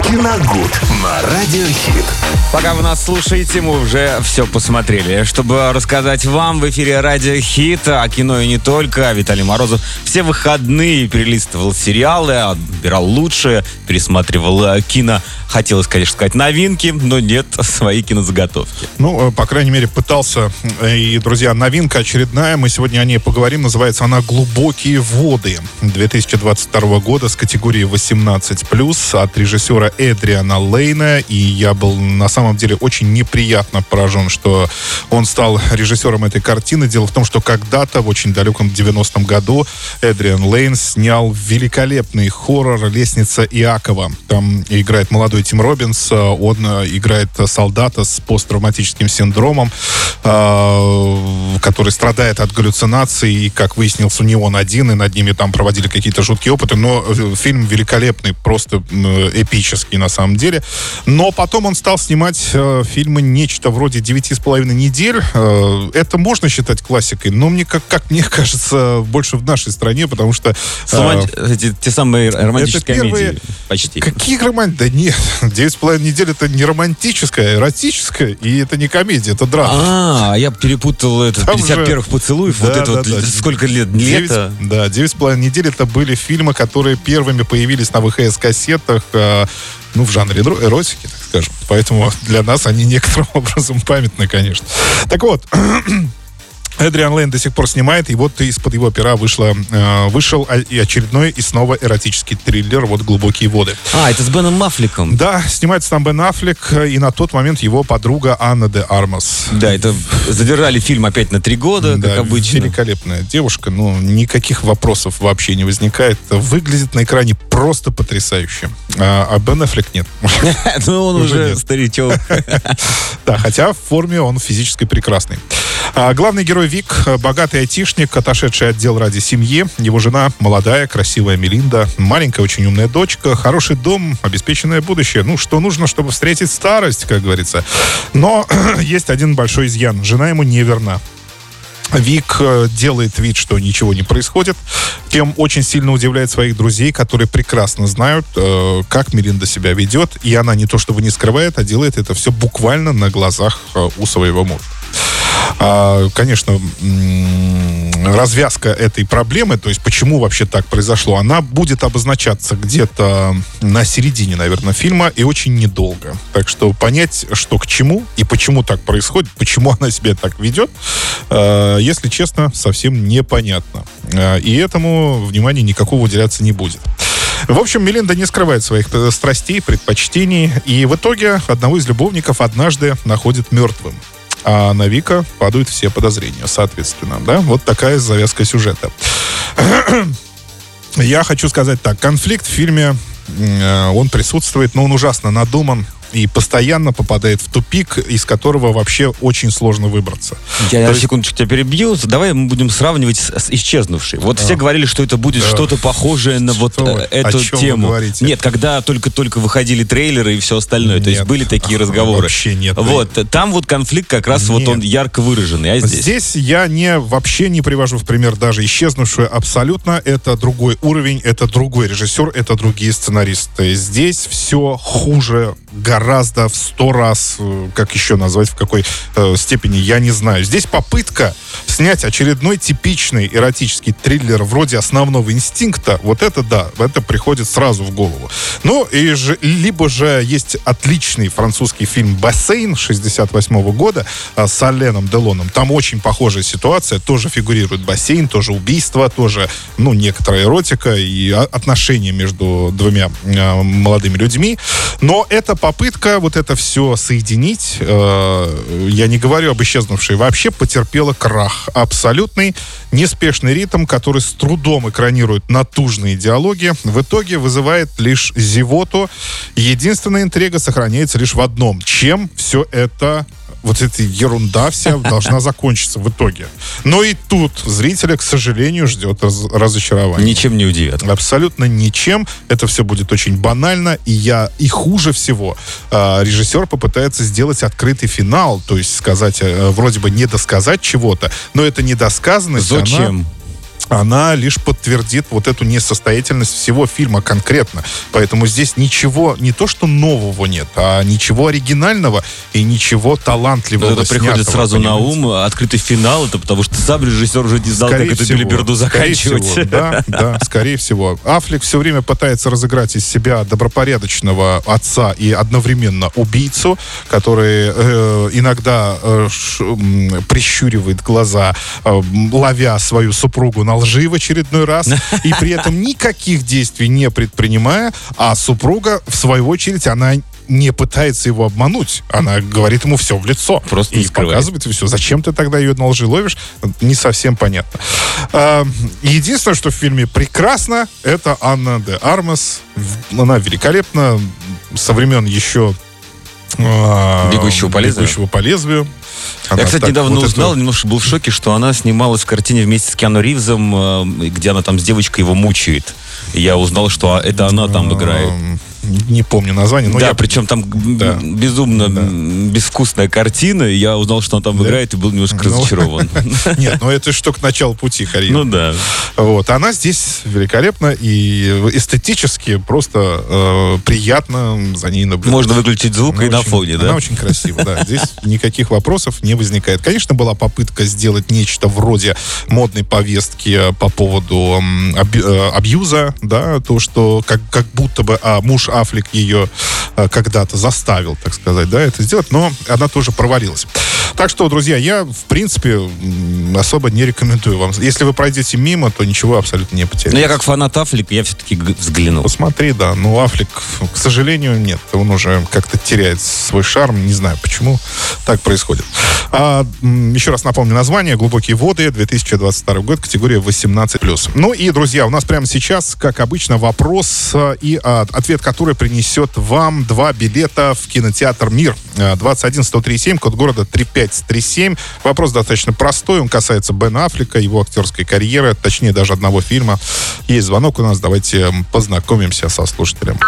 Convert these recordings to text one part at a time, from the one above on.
Киногуд на Радиохит. Пока вы нас слушаете, мы уже все посмотрели. Чтобы рассказать вам в эфире Радио Хит о кино и не только, Виталий Морозов все выходные перелистывал сериалы, отбирал лучшее, пересматривал э, кино Хотелось, конечно, сказать новинки, но нет свои кинозаготовки. Ну, э, по крайней мере, пытался. Э, и, друзья, новинка очередная. Мы сегодня о ней поговорим. Называется она «Глубокие воды» 2022 года с категории 18+, от режиссера Эдриана Лейна. И я был на самом деле очень неприятно поражен, что он стал режиссером этой картины. Дело в том, что когда-то, в очень далеком 90-м году, Эдриан Лейн снял великолепный хоррор «Лестница Иакова». Там играет молодой Тим Робинс. Э, он э, играет солдата с посттравматическим синдромом, э, который страдает от галлюцинаций. И, как выяснилось, не он один, и над ними там проводили какие-то жуткие опыты. Но фильм великолепный, просто эпический на самом деле. Но потом он стал снимать фильмы нечто вроде «Девяти с половиной недель». Это можно считать классикой, но мне, как, как мне кажется, больше в нашей стране, потому что... Э, те, те самые романтические первые... комедии. Почти. Какие романтики? Да нет, Девять с половиной недель это не романтическое, а эротическое, и это не комедия, это драма. А, я перепутал это Там 50 же... первых поцелуев, да, вот это да, вот, да. сколько лет, 9, лето? Да, девять с половиной недель это были фильмы, которые первыми появились на ВХС-кассетах, э, ну, в жанре эротики, так скажем. Поэтому для нас они некоторым образом памятны, конечно. Так вот, Эдриан Лейн до сих пор снимает, и вот из-под его пера вышло, э, вышел и очередной и снова эротический триллер «Вот глубокие воды». А, это с Беном Аффлеком. Да, снимается там Бен Аффлек, и на тот момент его подруга Анна де Армас. Да, это задержали фильм опять на три года, да, как обычно. великолепная девушка, ну, никаких вопросов вообще не возникает. Выглядит на экране просто потрясающе. А, а Бен Аффлек нет. Ну, он уже старичок. Да, хотя в форме он физически прекрасный. А, главный герой Вик, богатый айтишник, отошедший отдел ради семьи. Его жена молодая, красивая Мелинда, маленькая, очень умная дочка, хороший дом, обеспеченное будущее. Ну, что нужно, чтобы встретить старость, как говорится. Но есть один большой изъян. Жена ему не верна. Вик э, делает вид, что ничего не происходит, тем очень сильно удивляет своих друзей, которые прекрасно знают, э, как Мелинда себя ведет, и она не то чтобы не скрывает, а делает это все буквально на глазах э, у своего мужа. А, конечно, развязка этой проблемы, то есть почему вообще так произошло, она будет обозначаться где-то на середине, наверное, фильма и очень недолго. Так что понять, что к чему и почему так происходит, почему она себя так ведет, а, если честно, совсем непонятно. А, и этому внимания никакого уделяться не будет. В общем, Мелинда не скрывает своих э, страстей, предпочтений, и в итоге одного из любовников однажды находит мертвым а на Вика падают все подозрения, соответственно, да, вот такая завязка сюжета. Я хочу сказать так, конфликт в фильме, э, он присутствует, но он ужасно надуман, и постоянно попадает в тупик, из которого вообще очень сложно выбраться. Я на секундочку тебя перебью. Давай мы будем сравнивать с, с исчезнувшей. Вот а. все говорили, что это будет да. что-то похожее на вот что э, эту тему. Нет, когда только-только выходили трейлеры и все остальное. Нет. То есть были такие разговоры. Вообще нет. Вот. Там вот конфликт как раз нет. вот он ярко выраженный. А здесь? Здесь я не, вообще не привожу в пример даже исчезнувшую абсолютно. Это другой уровень, это другой режиссер, это другие сценаристы. Здесь все хуже гораздо в сто раз, э, как еще назвать, в какой э, степени, я не знаю. Здесь попытка снять очередной типичный эротический триллер вроде основного инстинкта, вот это да, это приходит сразу в голову. Ну, и же, либо же есть отличный французский фильм «Бассейн» 68 -го года э, с Аленом Делоном. Там очень похожая ситуация, тоже фигурирует бассейн, тоже убийство, тоже, ну, некоторая эротика и отношения между двумя э, молодыми людьми. Но это попытка вот это все соединить, э, я не говорю об исчезнувшей, вообще потерпела крах. Абсолютный неспешный ритм, который с трудом экранирует натужные диалоги, в итоге вызывает лишь зевоту. Единственная интрига сохраняется лишь в одном. Чем все это вот эта ерунда вся должна закончиться в итоге. Но и тут зрителя, к сожалению, ждет раз разочарование. Ничем не удивит. Абсолютно ничем. Это все будет очень банально. И я и хуже всего э, режиссер попытается сделать открытый финал, то есть сказать, э, вроде бы не досказать чего-то, но это недосказанность. Зачем? Она она лишь подтвердит вот эту несостоятельность всего фильма конкретно. Поэтому здесь ничего, не то что нового нет, а ничего оригинального и ничего талантливого. Вот это приходит снятого, сразу на понимаете? ум открытый финал, это потому что сам режиссер уже не знал, Скорее как эту всего, билиберду скорее заканчивать. всего, да, да, скорее всего. Аффлек все время пытается разыграть из себя добропорядочного отца и одновременно убийцу, который э, иногда э, ш- прищуривает глаза, э, ловя свою супругу на лжи в очередной раз, и при этом никаких действий не предпринимая, а супруга, в свою очередь, она не пытается его обмануть. Она говорит ему все в лицо. Просто и скрывает. показывает, и все. Зачем ты тогда ее на лжи ловишь? Не совсем понятно. Единственное, что в фильме прекрасно, это Анна де Армас. Она великолепна. Со времен еще а, «Бегущего по лезвию». «Бегущего по лезвию». Я, Она кстати, так недавно вот это- узнал, немножко был в шоке, что она снималась в картине вместе с Киану Ривзом, э, где она там с девочкой его мучает. И я узнал, что это она там играет. Не помню название, но да, я... причем там Да. безумно м, безвкусная картина. и Я узнал, что она там Да. играет, и был немножко Ну. разочарован. Нет, ну это же только начало пути карьеры. Ну да. Вот, она здесь великолепна и эстетически просто э, приятно за ней наблюдать. Можно выключить звук и на фоне, да? Она очень красива, да. Здесь никаких вопросов не возникает. Конечно, была попытка сделать нечто вроде модной повестки по поводу э, абьюза, да, то, что как, как будто бы а, муж Аффлек ее э, когда-то заставил, так сказать, да, это сделать, но она тоже провалилась. Так что, друзья, я, в принципе, особо не рекомендую вам. Если вы пройдете мимо, то ничего абсолютно не потеряете. Но я как фанат Аффлека, я все-таки взглянул. Посмотри, да. Ну, Аффлек, к сожалению, нет. Он уже как-то теряет свой шарм. Не знаю, почему так происходит. А, еще раз напомню название. «Глубокие воды», 2022 год, категория 18+. Ну и, друзья, у нас прямо сейчас, как обычно, вопрос а, и а, ответ, который принесет вам два билета в кинотеатр «Мир». А, 21-103-7, код города 3537. Вопрос достаточно простой. Он касается Бена Аффлека, его актерской карьеры, точнее, даже одного фильма. Есть звонок у нас. Давайте познакомимся со слушателем.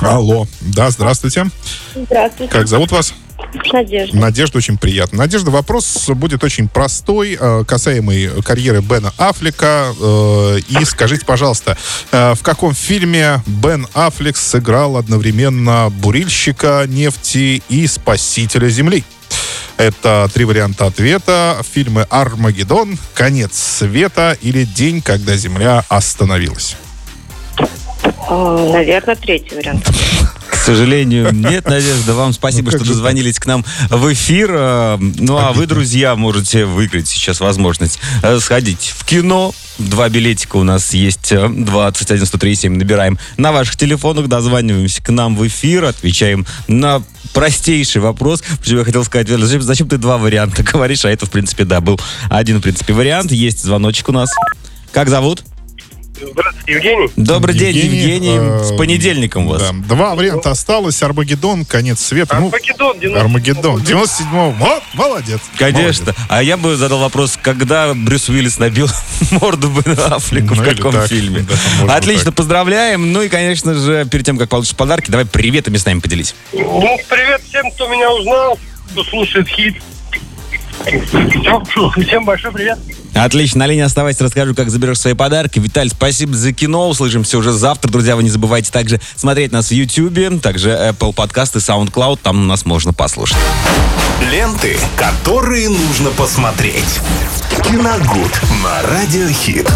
Алло. Да, здравствуйте. Здравствуйте. Как зовут вас? Надежда. Надежда, очень приятно. Надежда, вопрос будет очень простой, э, касаемый карьеры Бена Аффлека. Э, И скажите, пожалуйста, э, в каком фильме Бен Аффлек сыграл одновременно бурильщика нефти и спасителя Земли? Это три варианта ответа. Фильмы «Армагеддон», «Конец света» или «День, когда Земля остановилась». Э, Наверное, третий вариант. К сожалению, нет, Надежда. Вам спасибо, Ну, что так? дозвонились к нам в эфир. Э, Ну, а вы, друзья, можете выиграть сейчас возможность э, сходить в кино. Два билетика у нас есть. э, 21 137 набираем на ваших телефонах, дозваниваемся к нам в эфир, отвечаем на простейший вопрос. Причем я хотел сказать, зачем, зачем ты два варианта говоришь? А это, в принципе, да, был один, в принципе, вариант. Есть звоночек у нас. Как зовут? Здравствуйте, Евгений. Добрый день, Евгений. э, С понедельником вас. да. Два варианта осталось. «Армагеддон», «Конец света». Ну, Армагеддон, 97 Армагеддон. 97-го. Вот, молодец. Конечно. Молодец. А я бы задал вопрос, когда Брюс Уиллис набил морду Бена Аффлеку, Ну, в каком так. фильме. Да, Отлично, поздравляем. Ну и, конечно же, перед тем, как получишь подарки, давай приветами с нами поделись. Ну, привет всем, кто меня узнал, кто слушает хит. Все, всем большой привет. Отлично, на линии оставайся, расскажу, как заберешь свои подарки. Виталь, спасибо за кино. Услышимся уже завтра. Друзья, вы не забывайте также смотреть нас в YouTube, также Apple подкасты, SoundCloud. Там нас можно послушать. Ленты, которые нужно посмотреть. Киногуд на Радиохит.